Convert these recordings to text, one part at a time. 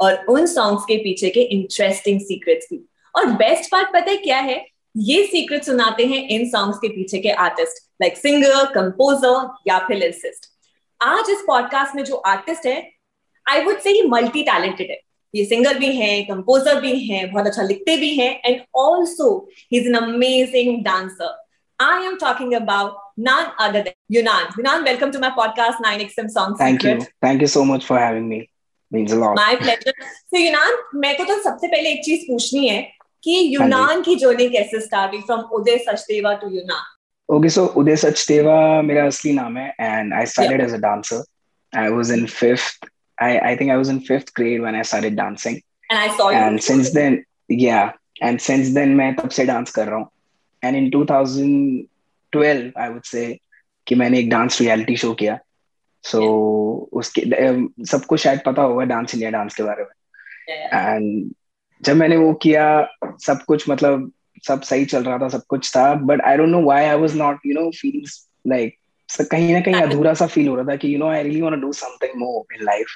और उन सॉन्ग्स के पीछे के इंटरेस्टिंग सीक्रेट्स की और बेस्ट पार्ट पता है क्या है ये सीक्रेट सुनाते हैं इन सॉन्ग्स के पीछे के आर्टिस्ट लाइक सिंगर कंपोजर या फिर लिरिसिस्ट आज इस पॉडकास्ट में जो आर्टिस्ट है I would say multi talented है ये सिंगर भी है कंपोजर भी है बहुत अच्छा लिखते भी हैं and also he is an amazing dancer I am talking about none other than Yunan. Yunan, welcome to my podcast, 9XM Song Thank Secret. you. Thank you so much for having me. Means a lot. My pleasure. So Yunan, मेरे को तो सबसे पहले एक चीज़ पूछनी है कि यूनान की जर्नी कैसे स्टार्ट हुई from Uday Sachdeva to Yunan Okay, so Uday Sachdeva मेरा असली नाम है and I started yeah. as a dancer. I was in fifth. I, I think I was in fifth grade when I started dancing. And I saw And since then, yeah. And since then मैं तब से dance कर रहा हूँ. And in 2012, I would say कि मैंने एक dance reality show किया. So yeah. उसके um, सबको शायद पता होगा डांस इंडिया डांस के बारे में. And yeah. जब मैंने वो किया सब कुछ मतलब सब सही चल रहा था सब कुछ था but I don't know why I was not you know feeling like कहीं ना कहीं अधूरा सा फील हो रहा था कि you know I really want to do something more in life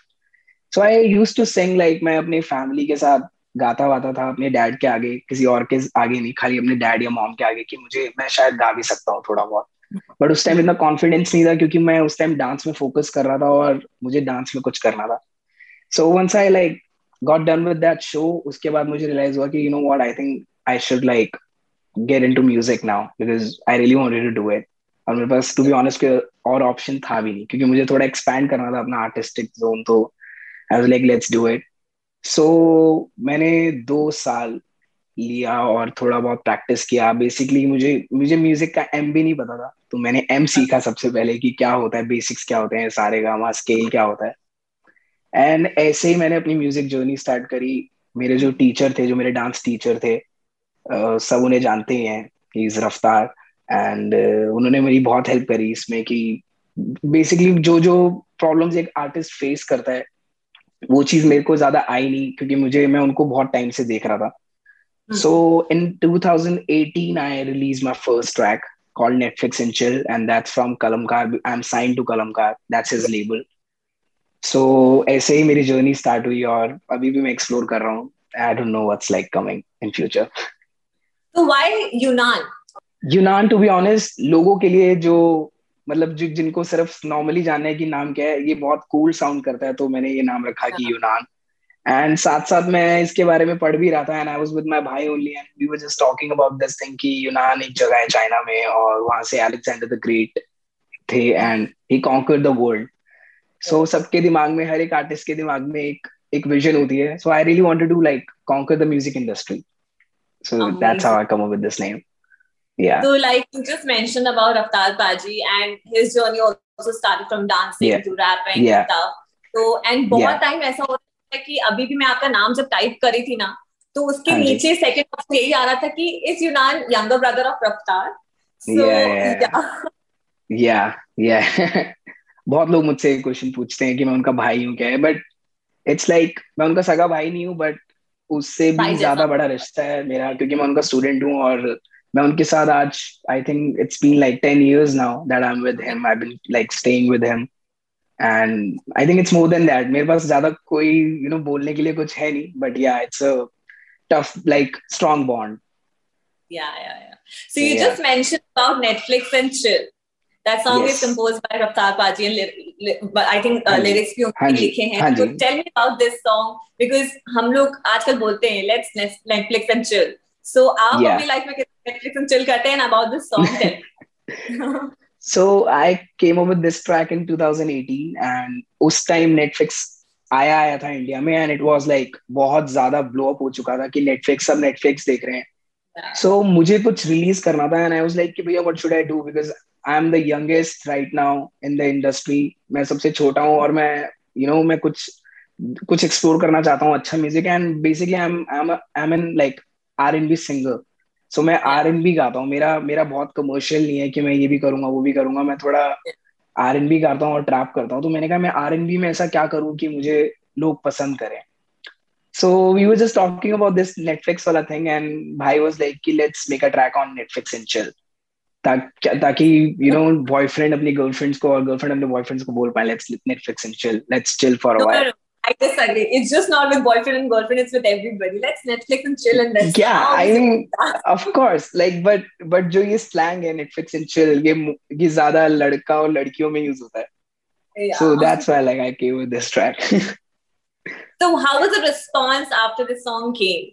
so I used to sing like मैं अपने फैमिली के साथ गाता वाता था अपने डैड के आगे किसी और के आगे नहीं खाली अपने डैड या मॉम के आगे कि मुझे मैं शायद गा भी सकता हूँ थोड़ा बहुत बट उस टाइम इतना कॉन्फिडेंस नहीं था क्योंकि मैं उस टाइम डांस में फोकस कर रहा था और मुझे डांस में कुछ करना था। So once I like got done with that show उसके बाद मुझे रियलाइज़ हुआ कि you know what I think I should like get into music now because I really wanted to do it और मेरे पास टू बी ऑनेस्ट और option था भी नहीं क्योंकि मुझे थोड़ा एक्सपैंड करना था अपना आर्टिस्टिक जोन तो I was like let's do it so मैंने दो साल लिया और थोड़ा बहुत प्रैक्टिस किया। बेसिकली मुझे मुझे म्यूज़िक का एम भी नहीं पता था। तो मैंने एम सीखा सबसे पहले कि क्या होता है बेसिक्स क्या होते हैं सारे गामा स्केल क्या होता है। एंड ऐसे ही मैंने अपनी म्यूज़िक जर्नी स्टार्ट करी। मेरे जो टीचर थे जो मेरे डांस टीचर थे uh, सब उन्हें जानते ही हैं। इस रफ्तार एंड uh, उन्होंने मेरी बहुत हेल्प करी इसमें कि बेसिकली जो जो प्रॉब्लम्स एक आर्टिस्ट फेस करता है वो चीज़ मेरे को ज़्यादा आई नहीं क्योंकि मुझे मैं उनको बहुत टाइम से देख रहा था। So in 2018 I release my first track called Netflix and Chill, and that's from Kalamkar. I'm signed to Kalamkar. That's his label. So so, ऐसे ही मेरी जर्नी स्टार्ट हुई और अभी भी मैं एक्सप्लोर कर रहा हूँ I don't know what's like coming in future तो why Yunan Yunan to be honest लोगों के लिए जो मतलब जो जिनको सिर्फ़ नॉर्मली जानना है कि नाम क्या है ये बहुत कूल साउंड करता है तो मैंने ये नाम रखा कि यूनान एंड साथ साथ मैं इसके बारे में पढ़ भी रहा था and I was with my भाई only and we were just talking about this thing कि यूनान एक जगह है चाइना में और वहाँ से अलेक्जेंडर द ग्रेट थे and he conquered the world so सबके दिमाग में हर एक आर्टिस्ट के दिमाग में एक एक विजन होती है. So I really wanted to like conquer the music industry so that's how I come up with this name yeah. So like you just mentioned about Raftar Paji and his journey also started from dancing Yeah. to rapping Yeah. and stuff. So and बहुत Yeah. Time ऐसा होता कि अभी भी मैं आपका नाम जब टाइप करी थी ना तो उसके हाँ नीचे सेकंड ऑप्शन यही आ रहा था कि इज़ यूनान यंगर ब्रदर ऑफ़ रफ्तार. या या बहुत लोग मुझसे क्वेश्चन पूछते हैं कि मैं उनका भाई हूँ क्या? है बट इट्स लाइक मैं उनका सगा भाई नहीं हूँ बट उससे भी ज़्यादा बड़ा रिश्ता है मेरा क्योंकि मैं उनका स्टूडेंट हूँ और मैं उनके साथ आज I think it's been like ten years now that I am with him I been like staying with him and I think it's more than that मेरे पास ज़्यादा कोई यू you नो know, बोलने के लिए कुछ है नहीं but yeah it's a tough like strong bond Yeah, yeah, yeah. So you Yeah. just mentioned about Netflix and Chill. That song yes. is composed by Raftar Paji and ly- ly- but I think uh, हाँ lyrics भी हाँ उन्होंने लिखे हैं. हाँ So tell me about this song because हम लोग आजकल बोलते हैं let's Netflix and chill. So आप Yeah. अपनी लाइफ में कितना Netflix and chill करते हैं about this song tell. So I came up with this track in 2018 and उस time Netflix आया आया था इंडिया में एंड इट वाज लाइक बहुत ज़्यादा ब्लो अप हो चुका था कि Netflix सब Netflix देख रहे हैं. सो so, मुझे कुछ रिलीज़ करना था एंड आई वाज लाइक कि भैया what should I do because I am the youngest right now in the industry मैं सबसे छोटा हूँ और मैं यू you नो know, मैं कुछ कुछ एक्सप्लोर करना चाहता हूँ अच्छा music and basically I am I am an like R N B singer so मैं आर एन बी गाता हूँ। मेरा मेरा बहुत कमर्शियल नहीं है कि मैं ये भी करूँगा वो भी करूँगा। मैं थोड़ा आर एन बी गाता हूँ और ट्रैप करता हूँ। तो मैंने कहा मैं आर एन बी में ऐसा क्या करूँ कि मुझे लोग पसंद करें? So we were just talking about this Netflix वाला थिंग एंड भाई वाज लाइक कि let's make a track on Netflix and chill ताकि यू नो बॉयफ्रेंड अपनी गर्लफ्रेंड्स को और गर्लफ्रेंड अपने बॉयफ्रेंड्स को बोल पाए let's Netflix and chill let's chill for a while I disagree. It's just not with boyfriend and girlfriend. It's with everybody. Let's Netflix and chill and that's yeah. I mean, of course. Like, but but जो ये slang है Netflix and chill ये ये ज़्यादा लड़का और लड़कियों में यूज़ होता है. Yeah. So that's why like I came with this track. so how was the response after the song came?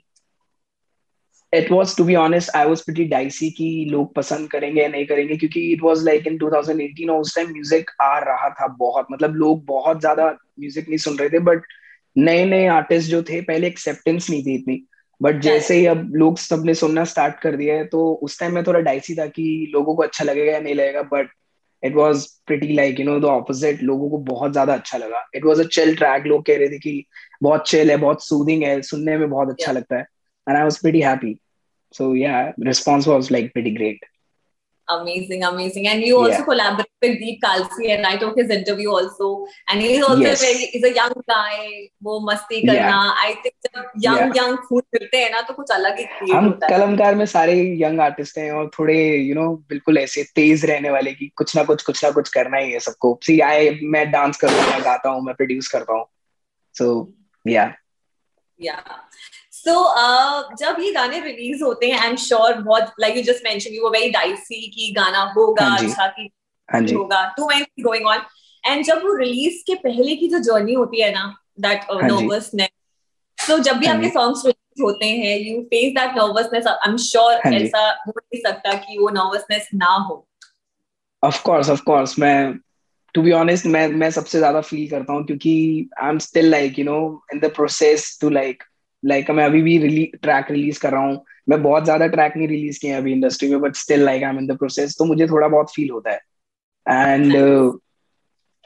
It was to be honest, I was pretty dicey कि लोग पसंद करेंगे या नहीं करेंगे क्योंकि it was like in 2018 और उस टाइम म्यूज़िक आ रहा था बहुत मतलब लोग बहुत ज़्यादा म्यूज़िक नहीं सुन रहे थे बट नए नए आर्टिस्ट जो थे पहले एक्सेप्टेंस नहीं थी इतनी। बट जैसे ही अब लोग सबने सुनना स्टार्ट कर दिया है तो उस टाइम में थोड़ा डाइसी था कि लोगों को अच्छा लगेगा या नहीं लगेगा but it was pretty like you know the opposite लोगों को बहुत ज़्यादा अच्छा लगा। It was a chill track लोग कह रहे थे कि बहुत चिल है बहुत सूदिंग है सुनने में बहुत अच्छा लगता है। And I was pretty happy. So yeah, response was like pretty great. Amazing, amazing. And you also yeah. collaborate with Deep Kalsi and I took his interview also. And he's also yes. very he's a young guy, वो मस्ती करना. Yeah. I think जब young yeah. young खून मिलते हैं ना तो कुछ अलग ही क्रिएट हम कलमकार में सारे यंग आर्टिस्ट हैं और थोड़े यू नो बिल्कुल ऐसे तेज रहने वाले की कुछ ना कुछ कुछ ना कुछ करना ही है सबको सी आई मैं डांस करूँ मैं गाता हूँ मैं प्रोड्यूस करता हूँ सो या या सो so, uh, जब ये गाने रिलीज़ होते हैं आई एम श्योर बहुत like you just mention you very dicey कि गाना होगा हाँ अच्छा कि हाँ होगा too many going on and जब वो रिलीज़ के पहले की जो जर्नी होती है ना दैट नर्वसनेस सो जब भी आपके सॉन्ग्स रिलीज़ होते हैं you face that nervousness I am sure ऐसा हो नहीं सकता कि वो नर्वसनेस ना हो. ऑफ़ कोर्स ऑफ़ कोर्स मैं टू बी ऑनेस्ट मैं मैं सबसे ज़्यादा फील करता हूँ क्योंकि I am still like you know in the process to like like like, मैं अभी भी रिली, ट्रैक रिलीज़ कर रहा हूँ। मैं बहुत ज़्यादा ट्रैक नहीं रिलीज़ किए अभी इंडस्ट्री में but still like I am in the process तो मुझे थोड़ा बहुत फील होता है। एंड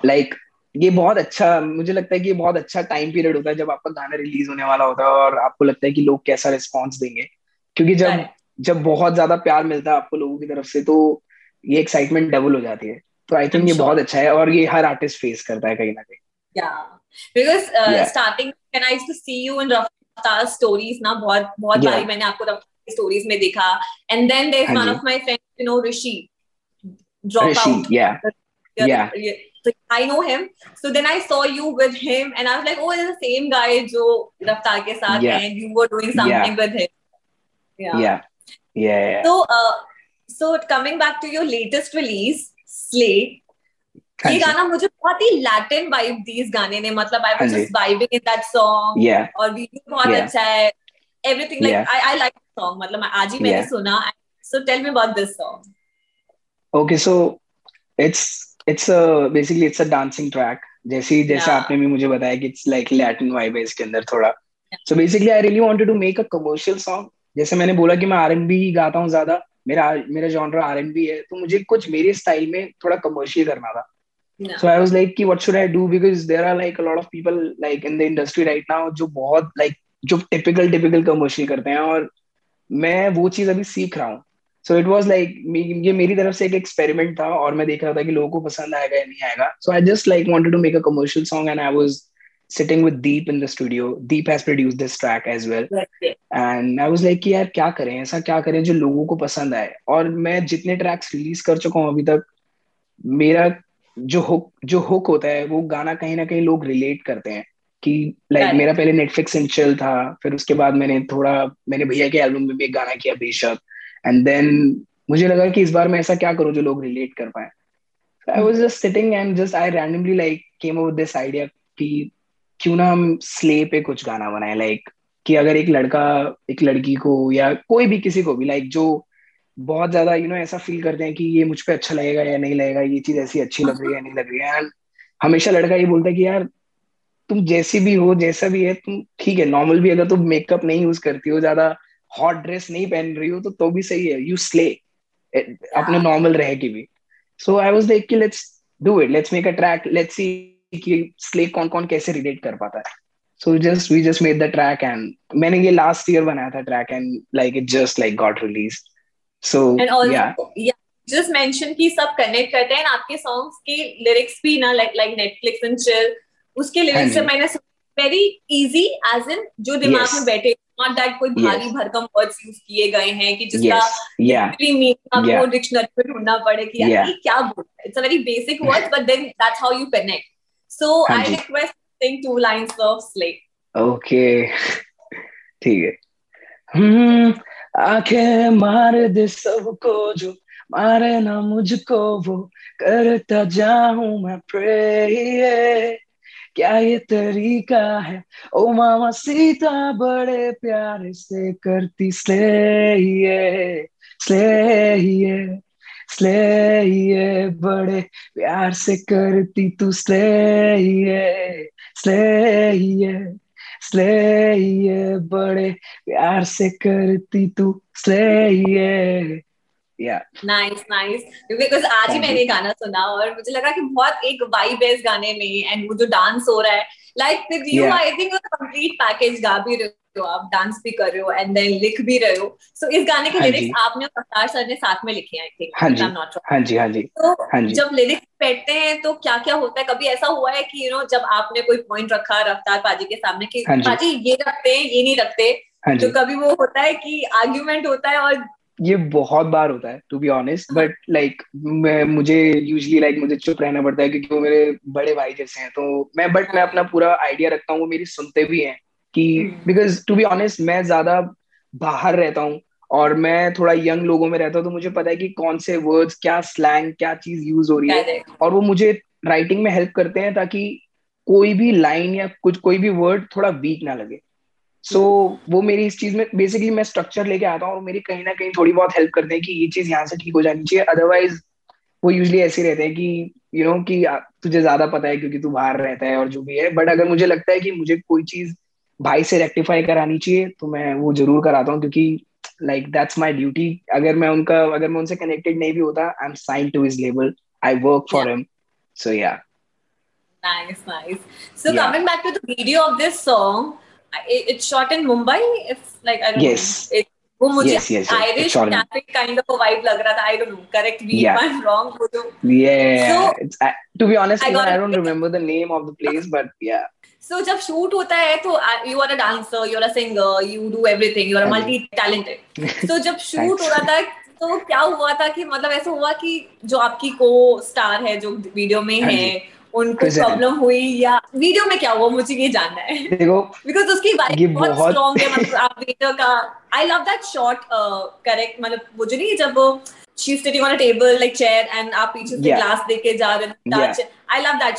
लाइक uh, like, ये बहुत अच्छा मुझे लगता है कि ये बहुत अच्छा टाइम पीरियड होता है जब आपका गाना रिलीज़ होने वाला होता है और आपको लगता है कि लोग कैसा रिस्पॉन्स देंगे। क्योंकि जब जब बहुत ज़्यादा प्यार मिलता है आपको लोगों की तरफ़ से तो ये एक्साइटमेंट डबल हो जाती है। तो आई थिंक ये बहुत अच्छा है और ये हर आर्टिस्ट फेस करता है कहीं ना कहीं। Yeah. Because uh, yeah. starting when i used to see you in rough stories ना बहुत बहुत yeah. बारी मैंने आपको स्टोरीज में देखा and then there is one of my friends you know Rishi drop out yeah yeah So I know him. So then I saw you with him, and I was like, "Oh, it's the same guy जो रफ्तार के साथ yeah. and you were doing something yeah. with him." Yeah. Yeah. Yeah. So, uh, so coming back to your latest release, Slay. ये गाना मुझे बहुत ही Latin vibe दी इस गाने ने मतलब I was just vibing in that song और वीडियो बहुत. अच्छा है। Everything like I I like song मतलब आज ही मैंने सुना so tell me about this song okay so it's it's a basically it's a dancing track जैसे जैसे आपने भी मुझे बताया कि इट्स लाइक लैटिन वाइब है इसके अंदर थोड़ा। So basically I really wanted to make a commercial song जैसे मैंने बोला कि मैं आरएनबी गाता हूँ ज़्यादा मेरा मेरा जॉनर आरएनबी है तो मुझे कुछ मेरे स्टाइल में थोड़ा कमर्शियल करना था। Yeah. So I was like, what should I do? Because there are like a lot of people like in the industry right now जो बहुत like जो typical typical commercial करते हैं और मैं वो चीज़ अभी सीख रहा हूँ सो इट वॉज़ लाइक ये मेरी तरफ़ से एक एक्सपेरिमेंट था और मैं देख रहा था कि लोगों को पसंद आएगा या नहीं आएगा so I just like wanted to make a commercial song and I was sitting with Deep in the studio. Deep has produced this track as well. And I was like कि यार क्या करें ऐसा क्या करें जो लोगों को पसंद आए और मैं जितने ट्रैक्स रिलीज़ कर चुका हूँ अभी तक मेरा जो हुक जो हुक होता है वो गाना कहीं ना कहीं लोग रिलेट करते हैं कि लाइक like, मेरा पहले नेटफ्लिक्स एंड चिल था फिर उसके बाद मैंने थोड़ा मेरे भैया के एल्बम में भी एक गाना किया बेशक। एंड देन मुझे लगा कि इस बार मैं ऐसा क्या करूँ जो लोग रिलेट कर पाए। I was just sitting and just I randomly like came up this idea कि क्यों ना हम स्ले पे कुछ गाना बनाए लाइक like, कि अगर एक लड़का एक लड़की को या कोई भी किसी को भी लाइक like, जो बहुत ज़्यादा यू नो ऐसा फील करते हैं कि ये मुझ पर अच्छा लगेगा या नहीं लगेगा ये चीज़ ऐसी अच्छी लग रही है या नहीं लग रही है। एंड हमेशा लड़का ये बोलता है कि यार तुम जैसी भी हो जैसा भी है तुम ठीक है नॉर्मल भी अगर तुम मेकअप नहीं यूज़ करती हो ज़्यादा हॉट ड्रेस नहीं पहन रही हो तो तो भी सही है यू स्ले अपने नॉर्मल रह के भी। सो आई वाज लाइक कि let's do it let's make a track let's see कि स्ले कौन कौन कैसे रिलेट कर पाता है। So just we just made the track and मैंने ये last year बनाया था track and like it just like got released so and also yeah yeah just mention कि सब connect करते हैं आपके songs के lyrics भी ना like like Netflix and chill उसके हाँ lyrics। से मैंने very easy as in जो दिमाग Yes. में बैठे not that कोई भारी Yes. भरकम words use किए गए हैं कि जिसका yes yeah literally meaning आपको Yeah. डिक्शनरी में ढूंढना पड़े कि Yeah. ये क्या बोल रहा है it's a very basic words but then that's how you connect so हाँ I ji. Request sing two lines Okay, ठीक है हम्म आँखें मार दे सबको जो मारे ना मुझको, वो करता जाऊँ मैं प्रे क्या ये तरीका है? ओ मामा सीता बड़े प्यार से करती स्ले स्ले स्ले बड़े प्यार से करती तू स्ले स्ले स्ले बड़े प्यार से करती तू स्ले नाइस नाइस बिकॉज़ आज ही मैंने गाना सुना और मुझे लगा कि बहुत एक वाइब है इस गाने में एंड वो जो डांस हो रहा है। Like with you I think complete package गा भी रहे हो आप डांस भी कर रहे हो एंड देन लिख भी रहे हो। सो इस गाने के हाँ लिरिक्स आपने और अवतार सर ने साथ में लिखे आई थिंक हाँ जी। हाँ जी हाँ तो हाँ जब लिरिक्स बैठते हैं तो क्या क्या होता है? कभी ऐसा हुआ है कि यू नो जब आपने कोई पॉइंट रखा रफ्तार पाजी के सामने कि हाँ पाजी ये रखते हैं ये नहीं रखते? हाँ तो कभी वो होता है कि आर्ग्यूमेंट होता है और ये बहुत बार होता है to be honest but like मैं मुझे यूजली लाइक like, मुझे चुप रहना पड़ता है क्योंकि वो मेरे बड़े भाई जैसे हैं तो मैं बट मैं अपना पूरा आइडिया रखता हूँ वो मेरी सुनते भी हैं कि। बिकॉज़ टू बी ऑनेस्ट मैं ज़्यादा बाहर रहता हूँ और मैं थोड़ा यंग लोगों में रहता हूँ तो मुझे पता है कि कौन से वर्ड्स क्या स्लैंग क्या चीज़ यूज़ हो रही है और वो मुझे राइटिंग में हेल्प करते हैं ताकि कोई भी लाइन या कुछ कोई भी वर्ड थोड़ा वीक ना लगे सो so, वो मेरी इस चीज़ में बेसिकली मैं स्ट्रक्चर लेके आता हूँ और मेरी कहीं ना कहीं थोड़ी बहुत हेल्प करते हैं कि ये चीज़ यहाँ से ठीक हो जानी चाहिए। अदरवाइज़ वो यूजली ऐसे रहते हैं कि यू you नो know, कि तुझे ज़्यादा पता है क्योंकि तू बाहर रहता है और जो भी है। बट अगर मुझे लगता है कि मुझे कोई चीज़ भाई से रेक्टिफाई करानी चाहिए तो मैं वो ज़रूर कराता हूँ क्योंकि लाइक दैट्स माई ड्यूटी अगर मैं उनका अगर मैं उनसे कनेक्टेड नहीं भी होता I am sign to his label I work for him so yeah Nice, nice. So Yeah. coming back to the video of this song, it's shot in Mumbai. It's like I don't Yes. know. It, वो मुझे in- kind of a vibe लग रहा था. I don't know. Correct me Yeah. if I'm wrong. वो जो Yeah, So- it's, I, to be honest, I even got I it. don't remember the name of the place, but yeah, So जब shoot होता है तो uh, you are a dancer, you're a singer, you do everything, you're a हाँ जी। multi-talented. So जब shoot हो रहा था तो क्या हुआ था कि मतलब ऐसा हुआ कि जो आपकी को स्टार है जो वीडियो में हाँ है। उनको प्रॉब्लम हुई या वीडियो में क्या हुआ मुझे ये जानना है। देखो बिकॉज़ उसकी वाइफ बहुत स्ट्रॉन्ग है मतलब आप वीडियो का I love that shot correct मतलब वो जो नहीं जब वो she sitting on a table like chair and आप पीछे से ग्लास देके जा रहे हैं हो आई लव दैट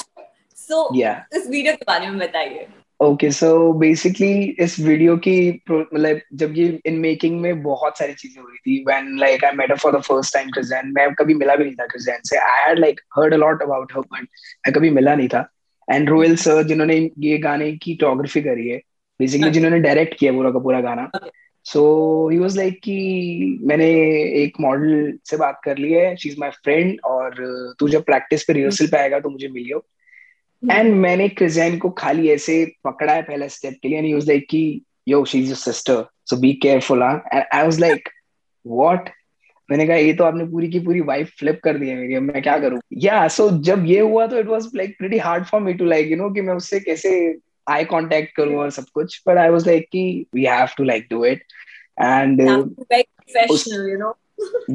सो इस वीडियो के बारे में बताइए। ओके सो बेसिकली इस वीडियो की मतलब जब ये इन मेकिंग में बहुत सारी चीज़ें हो रही थी when like I met for the first time क्रिजैन मैं कभी मिला भी नहीं था क्रिजैन से। I had like heard a lot about her but मैं कभी मिला नहीं था। एंड रोयल सर जिन्होंने ये गाने की टोग्राफी करी है बेसिकली जिन्होंने डायरेक्ट किया पूरा का पूरा गाना। सो ही वाज लाइक कि मैंने एक मॉडल से बात कर ली है शी इज़ माय फ्रेंड और तू जब प्रैक्टिस पे रिहर्सल पे आएगा तो मुझे मिलियो। एंड मैंने क्रिजैन को खाली ऐसे पकड़ा है पहले स्टेप के लिए एंड ही वाज लाइक कि yo she is your sister so be careful हाँ. And I was like what मैंने कहा ये तो आपने पूरी की पूरी वाइफ फ्लिप कर दी है मेरी अब मैं क्या करूँ? या सो जब ये हुआ तो it was like pretty hard for me to like you know कि मैं उससे कैसे आई कांटेक्ट करूँ और सब कुछ. बट आई वाज लाइक कि we have to like do it and professional you know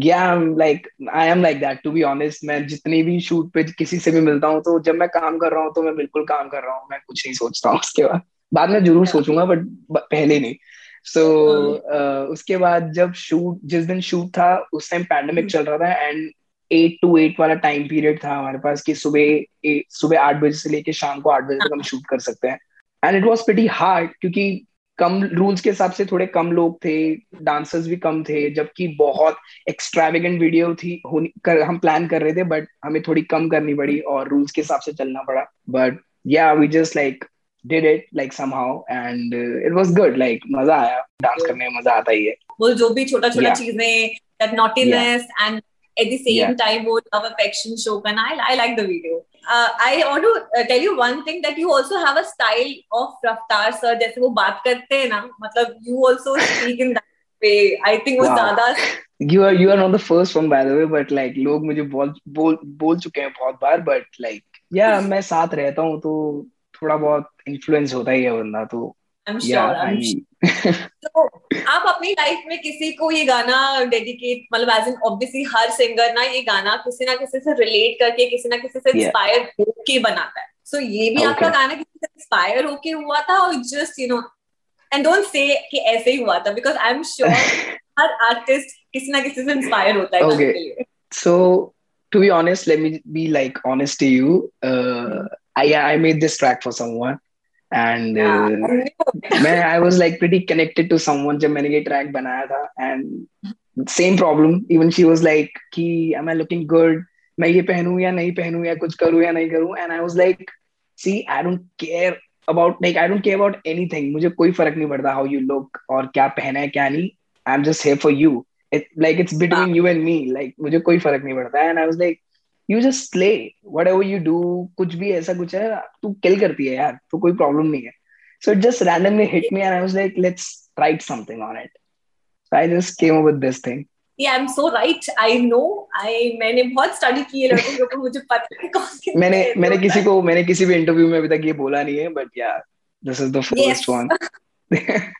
yeah i'm like i am like that to be honest. मैं जितनी भी शूट पे किसी से भी मिलता हूँ तो जब मैं काम कर रहा हूँ तो मैं बिल्कुल काम कर रहा हूँ। मैं कुछ नहीं सोचता हूँ उसके बाद। बाद में ज़रूर. सोचूँगा बट पहले नहीं। सो so, uh, उसके बाद जब शूट जिस दिन शूट था उस टाइम पैंडमिक चल रहा था एंड एट टू एट वाला टाइम पीरियड था हमारे पास कि सुबह सुबह आठ बजे से लेके शाम को आठ बजे तक हम शूट कर सकते हैं। And it was pretty hard क्योंकि कम रूल्स के हिसाब से थोड़े कम लोग थे डांसर्स भी कम थे जबकि बहुत एक्स्ट्रावेगेंट वीडियो थी कर, हम प्लान कर रहे थे बट हमें थोड़ी कम करनी पड़ी और रूल्स के हिसाब से चलना पड़ा। But yeah we just like did it like somehow and it was good like मज़ा आया। डांस करने में मज़ा आता ही है। वो जो भी छोटा छोटा Yeah. चीज़ें that naughtiness and at the same Yeah. Time वो लव अफेक्शन शो करना I I like the video uh, I want to uh, tell you one thing that you also have a style of रफ्तार sir जैसे वो बात करते हैं ना मतलब you also speak in that way I think वो ज़्यादा you are you are not the first one by the way but like लोग मुझे बोल बोल बोल चुके हैं बहुत बार but like yeah मैं साथ रहता हूँ तो थोड़ा बहुत influence होता ही है बंदा तो I'm yeah I'm I- तो आप अपनी लाइफ में किसी को ये गाना डेडिकेट मतलब एज इन ऑब्वियसली हर सिंगर ना ये गाना किसी ना किसी से रिलेट करके किसी ना किसी से Yeah. इंस्पायर होके बनाता है। सो so, ये भी आपका गाना किसी से इंस्पायर होके हुआ था और just you know and don't say कि ऐसे ही हुआ था बिकॉज़ आई एम श्योर हर आर्टिस्ट किसी ना किसी से इंस्पायर होता है गाने Okay. के लिए। So to be honest let me be like honest to you. Uh I I made this track for and uh, मैं I was like pretty connected to someone जब मैंने ये ट्रैक बनाया था. And same problem even she was like कि am I looking good मैं ये पहनू या नहीं पहनू या कुछ करूँ या नहीं करूँ? And I was like see I don't care about like I don't care about anything मुझे कोई फ़र्क नहीं पड़ता हाउ यू लुक और क्या पहना है क्या नहीं. I am just here for you it's like it's between you and me like मुझे कोई फ़र्क नहीं पड़ता. And I was like you just play whatever you do कुछ भी ऐसा कुछ है तू किल करती है यार तो कोई प्रॉब्लम नहीं है so it just random hit me I was like let's write something on it so I just came up with this thing Yeah, I'm so right. I know. I मैंने बहुत study किए लड़कों को मुझे पता है कौन से मैंने मैंने किसी को मैंने किसी भी interview में अभी तक ये बोला नहीं है but yeah this is the first yes. one.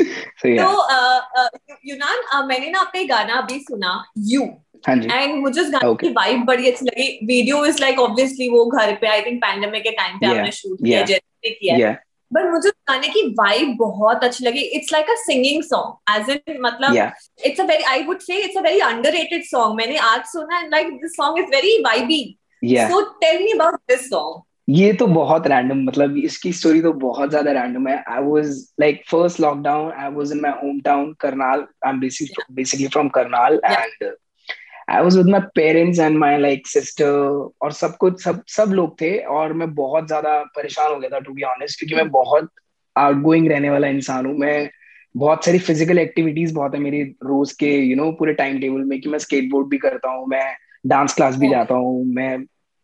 तो uh, uh, यूनान uh, मैंने ना आपका एक गाना अभी सुना यू एंड मुझे उस गाने की वाइब बड़ी अच्छी लगी। वीडियो इज़ लाइक ऑब्वियसली वो घर पे आई थिंक पैंडेमिक के टाइम पे. आपने शूट किया जैसे किया बट मुझे उस गाने की वाइब बहुत अच्छी लगी। It's like a singing song as in मतलब it's a very I would say it's a very underrated song मैंने आज सुना and like this song is very vibey so tell me about this song ये तो बहुत random मतलब इसकी story तो बहुत ज़्यादा रैंडम है। I was like first lockdown I was in my home town Karnal I am basically from Karnal and I was with my parents and my like sister और सब कुछ सब सब लोग थे और मैं बहुत ज़्यादा परेशान हो गया था टू बी ऑनेस्ट क्योंकि मैं बहुत आउटगोइंग रहने वाला इंसान हूँ। मैं बहुत सारी फ़िज़िकल एक्टिविटीज़ बहुत है मेरी रोज के यू you नो know, पूरे टाइम टेबल में कि मैं स्केटबोर्ड भी करता हूँ मैं डांस क्लास भी जाता हूँ मैं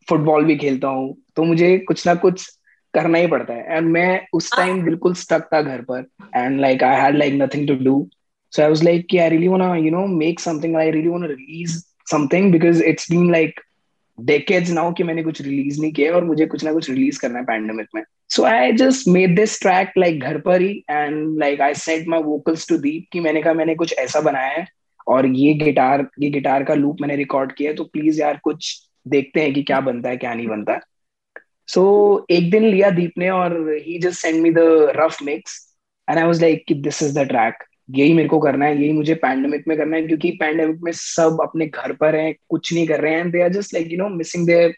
फुटबॉल भी खेलता हूँ तो मुझे कुछ ना कुछ करना ही पड़ता है। एंड मैं उस टाइम बिल्कुल स्टक था घर पर and like I had like nothing to do so I was like कि I really want you know make something I really want release something because it's been like decades now कि मैंने कुछ release नहीं किया और मुझे कुछ ना कुछ रिलीज़ करना है पैंडेमिक में। So I just made this track like घर पर ही and like I sent my vocals to Deep कि मैंने कहा मैंने कुछ ऐसा बनाया है और ये गिटार ये गिटार का लूप मैंने रिकॉर्ड किया है तो प्लीज़ यार कुछ देखते हैं कि क्या बनता है क्या नहीं बनता। सो so, एक दिन लिया दीप ने और he just send me the rough mix and I was like this is the track यही मेरे को करना है, यही मुझे पैंडेमिक में करना है, क्योंकि पैंडेमिक में सब अपने घर पर हैं, कुछ नहीं कर रहे हैं they are just like you know missing their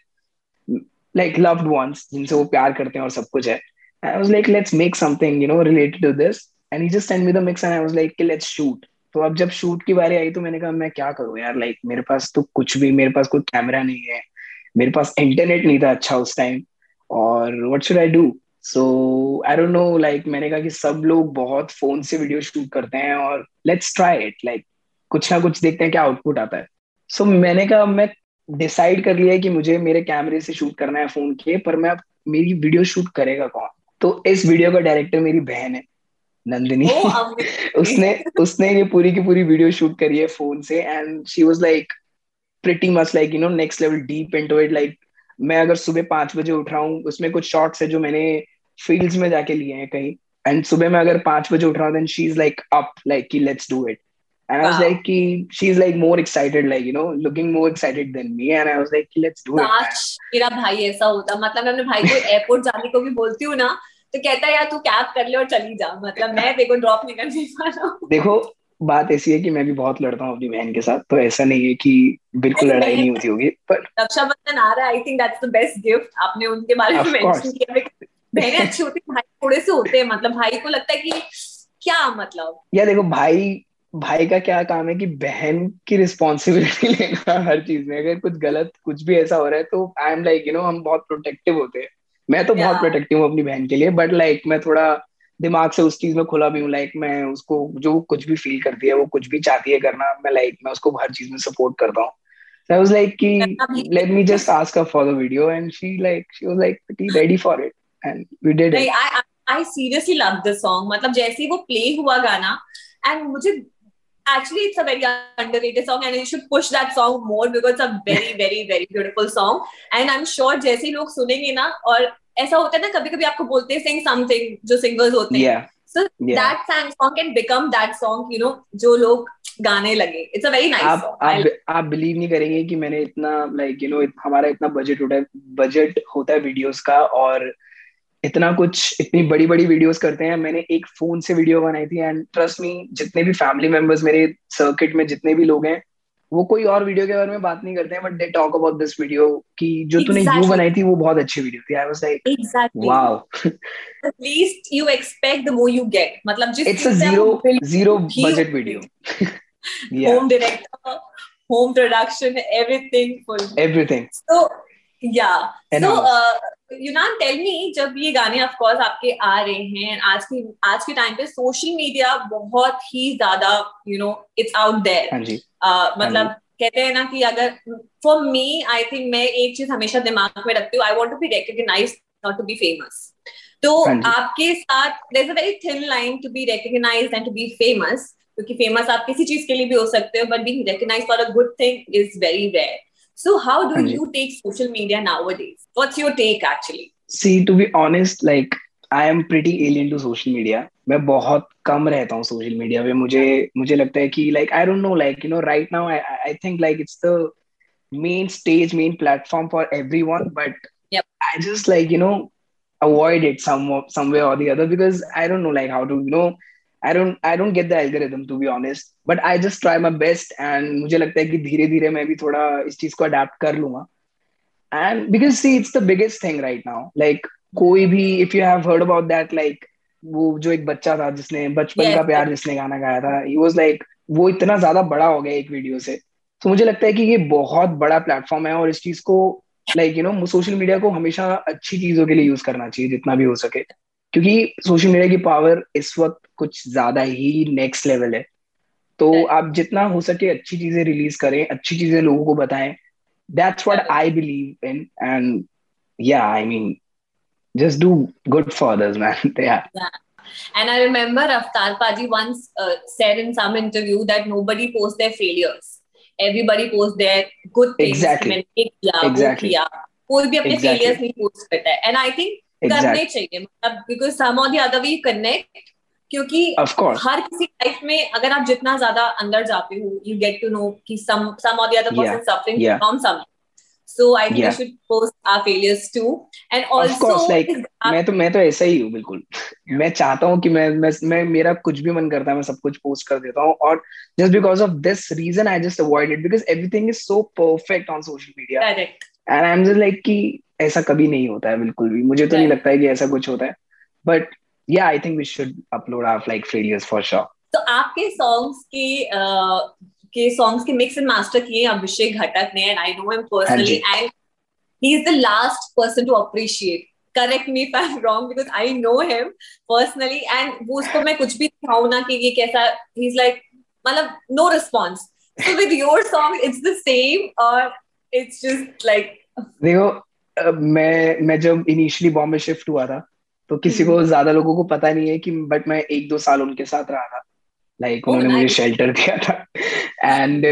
like loved ones जिनसे वो प्यार करते हैं और सब कुछ है। I was like let's make something you know related to this and he just send me the mix and I was like let's shoot तो अब जब शूट की बारी आई तो मैंने कहा, मैं क्या करूँ यार? लाइक मेरे पास तो कुछ भी, मेरे पास कोई कैमरा नहीं है, मेरे पास इंटरनेट नहीं था अच्छा उस टाइम और what should I do so I don't know like मैंने कहा कि सब लोग बहुत फ़ोन से वीडियो शूट करते हैं और लेट्स ट्राई इट लाइक कुछ ना कुछ देखते हैं क्या आउटपुट आता है। सो so, मैंने कहा मैं डिसाइड कर लिया कि मुझे मेरे कैमरे से शूट करना है फ़ोन के पर मैं अब मेरी वीडियो शूट करेगा कौन? तो इस वीडियो का डायरेक्टर मेरी बहन है नंदिनी। Oh, उसने उसने ये पूरी की पूरी वीडियो शूट करी है फ़ोन से and she was like pretty much like you know next level deep into it like मैं अगर सुबह पाँच बजे उठ रहा हूँ उसमें कुछ शॉर्ट्स है जो मैंने फील्ड्स में जाके लिए हैं कहीं। एंड सुबह मैं अगर पाँच बजे उठ रहा हूँ then she is like up like कि let's do it and I was Wow. Like कि she is like more excited like you know looking more excited than me and I was like कि let's do it काश मेरा भाई ऐसा होता। मतलब मैं अपने भाई को एयरपोर्ट जाने को भी बोलती हूँ ना तो कहता है यार तू कैब कर ले और चली जा। मतलब मैं देखो ड्रॉप नहीं करने वाला देखो बात ऐसी है कि मैं भी बहुत लड़ता हूँ अपनी बहन के साथ तो ऐसा नहीं है कि बिल्कुल लड़ाई नहीं होती होगी पर रक्षाबंधन आ रहा है I think that's the best gift आपने उनके बारे में मेंशन किया। बहनें अच्छी होती भाई थोड़े से होते हैं मतलब भाई को लगता है कि क्या मतलब? या देखो भाई भाई का क्या काम है कि बहन की रिस्पॉन्सिबिलिटी लेना हर चीज़ में। अगर कुछ गलत कुछ भी ऐसा हो रहा है तो I am like you know हम बहुत प्रोटेक्टिव होते हैं। मैं तो बहुत प्रोटेक्टिव हूँ अपनी बहन के लिए बट लाइक मैं थोड़ा दिमाग से उस चीज़ में खुला भी हूँ लाइक मैं उसको जो कुछ भी फील करती है वो कुछ भी चाहती है करना मैं लाइक मैं उसको हर चीज़ में सपोर्ट करता हूँ। So I was like, let me just ask her for the video, and she like she was like pretty ready for it, and we did it. I I seriously love the song. मतलब जैसे ही वो play हुआ गाना, and मुझे actually it's a very underrated song and you should push that song more because it's a very very very beautiful song and I'm sure जैसे लोग सुनेंगे ना और ऐसा होता है ना कभी कभी आपको बोलते हैं sing something जो singers होते हैं yeah. so yeah. that song can become that song you know जो लोग गाने लगे इट्स अ वेरी नाइस आप आप आप बिलीव नहीं करेंगे कि मैंने इतना लाइक यू नो हमारा इतना बजट होता है बजट होता है वीडियोस का और इतना कुछ इतनी बड़ी बड़ी वीडियोस करते हैं। मैंने एक फ़ोन से वीडियो बनाई थी एंड ट्रस्ट मी जितने भी फैमिली मेंबर्स मेरे सर्किट में जितने भी लोग हैं वो कोई और वीडियो के बारे में बात नहीं करते हैं but they talk about this video कि जो तूने exactly. यू बनाई थी वो बहुत अच्छी वीडियो थी। I was like exactly wow at least you expect the more you get मतलब जिस it's a zero zero budget video home director home production everything full everything. So yeah. So यूनान tell me जब ये गाने of course आपके आ रहे हैं आज की आज के टाइम पे सोशल मीडिया बहुत ही ज़्यादा you know it's out there मतलब कहते हैं ना कि अगर फॉर मी आई थिंक मैं एक चीज़ हमेशा दिमाग में रखती हूँ I want to be recognise not to be famous तो आपके साथ there a very thin line to be recognise and to be famous क्योंकि फ़ेमस आप किसी चीज़ के लिए भी हो सकते हो but being recognise for a good thing is very rare So how do you take social media nowadays? What's your take actually? See, to be honest, like I am pretty alien to social media. मैं बहुत कम रहता हूँ social media पे मुझे मुझे लगता है कि like I don't know like you know right now I I think like it's the main stage main platform for everyone but yep. i just like you know avoid it some some way or the other because i don't know like how to you know I don't I don't get the algorithm to be honest but I just try my best and मुझे लगता है कि धीरे धीरे मैं भी थोड़ा इस चीज़ को अडेप्ट कर लूँगा। And because see it's the biggest thing right now like कोई भी if you have heard about that like वो जो एक बच्चा था जिसने बचपन yes. का प्यार जिसने गाना गाया था ही वाज लाइक वो इतना ज़्यादा बड़ा हो गया एक वीडियो से। तो मुझे लगता है कि ये बहुत बड़ा प्लेटफॉर्म है और इस चीज़ को like you know social media को हमेशा अच्छी चीज़ों के लिए यूज़ करना चाहिए जितना भी हो सके। क्योंकि सोशल मीडिया की पावर इस वक्त कुछ ज़्यादा ही नेक्स्ट लेवल है तो आप जितना हो सके अच्छी चीज़ें रिलीज़ करें अच्छी चीज़ें लोगों को बताएँ that's what I believe in and yeah I mean just do good for others man yeah. yeah and i remember Raftar Paji once uh, said in some interview that nobody posts their failures everybody posts their good things exactly exactly कोई भी अपने exactly. नहीं post करता है and i करने चाहिए। मतलब because some all the we connect क्योंकि हर किसी लाइफ में अगर आप जितना ज़्यादा अंदर जाते हो यू गेट टू नो कि some all the person suffering from some so चाहता हूँ कि मेरा कुछ भी मन करता है मैं सब कुछ पोस्ट कर देता हूँ। Just because of this reason I just avoid is so perfect correct and I'm just like कि ऐसा कभी नहीं होता है बिल्कुल भी। मुझे तो नहीं लगता है कि ऐसा कुछ होता है। But yeah I think we should upload our like failures for sure तो आपके सॉन्ग्स के के सॉन्ग्स के मिक्स एंड मास्टर किए अभिषेक घटक ने and I know him personally and he is the last person to appreciate correct me if I am wrong because I know him personally and वो उसको मैं कुछ भी दिखाऊँ ना कि ये कैसा ही इज़ लाइक मतलब no response so with your song it's the same और इट्स जस्ट लाइक देखो मैं मैं जब इनिशियली बॉम्बे शिफ्ट हुआ था तो किसी को हम्म। ज़्यादा लोगों को पता नहीं है कि बट मैं एक दो साल उनके साथ रहा था। लाइक like, oh, उन्होंने मुझे शेल्टर दिया था। And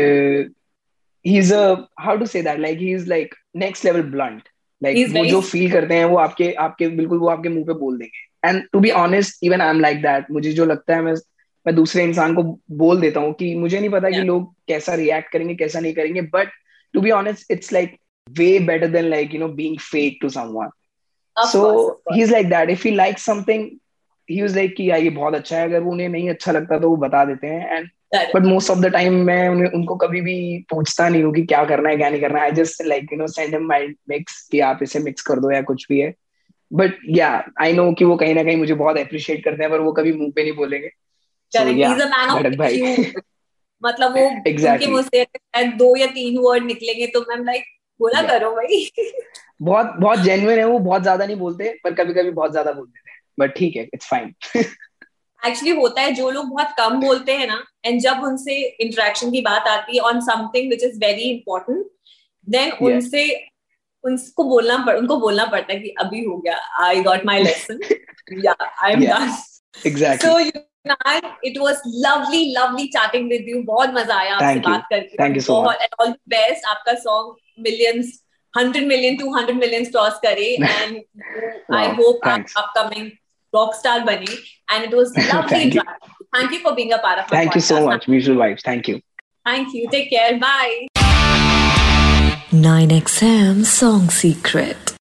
he is a how to say that like he is like next level blunt like वो जो फील करते हैं वो आपके आपके बिल्कुल वो आपके मुँह पे बोल देंगे। And to be honest even I am like that मुझे जो लगता है मैं मैं दूसरे इंसान को बोल देता हूँ कि मुझे नहीं पता yeah. कि लोग कैसा रिएक्ट करेंगे कैसा नहीं करेंगे but to be honest it's like way better than like you know being fake to someone. Of so course, course. he's like that. If he likes something he was like कि ये बहुत अच्छा है अगर उन्हें नहीं अच्छा लगता तो वो बता देते हैं. And but most of the time मैं उन्हें उनको कभी भी पूछता नहीं हूँ कि क्या करना है क्या नहीं करना I just like you know send him my mix कि आप इसे मिक्स कर दो या कुछ भी है. बट या आई नो कि वो कहीं ना कहीं मुझे बहुत अप्रिशिएट करते हैं पर वो कभी मुँह पे नहीं बोलेंगे. So, yeah, भाई. मतलब वो exactly. मुँह से दो या तीन वर्ड निकलेंगे तो मैं लाइक बोला yeah. करो भाई। बहुत बहुत जेन्युइन है वो बहुत ज़्यादा नहीं बोलते पर कभी कभी बहुत ज़्यादा बोल देते हैं। बट ठीक है इट्स फाइन एक्चुअली होता है जो लोग बहुत कम बोलते हैं ना एंड जब उनसे इंटरेक्शन की बात आती है on something which is very important then उनसे उनको बोलना पड़ उनको बोलना पड़ता है कि अभी हो गया आई got my lesson yeah I am done exactly so you it was lovely lovely chatting with you बहुत मज़ा आया आपसे बात करके. Thank you so बहुत ऑल द बेस्ट आपका song millions 100 million 200 millions cross करे. And I Wow, hope thanks. Upcoming rock star बने. And it was lovely Thank you. Thank you for being a part of thank you so much vibes. Thank you. Thank you take care bye 9XM Song Secret.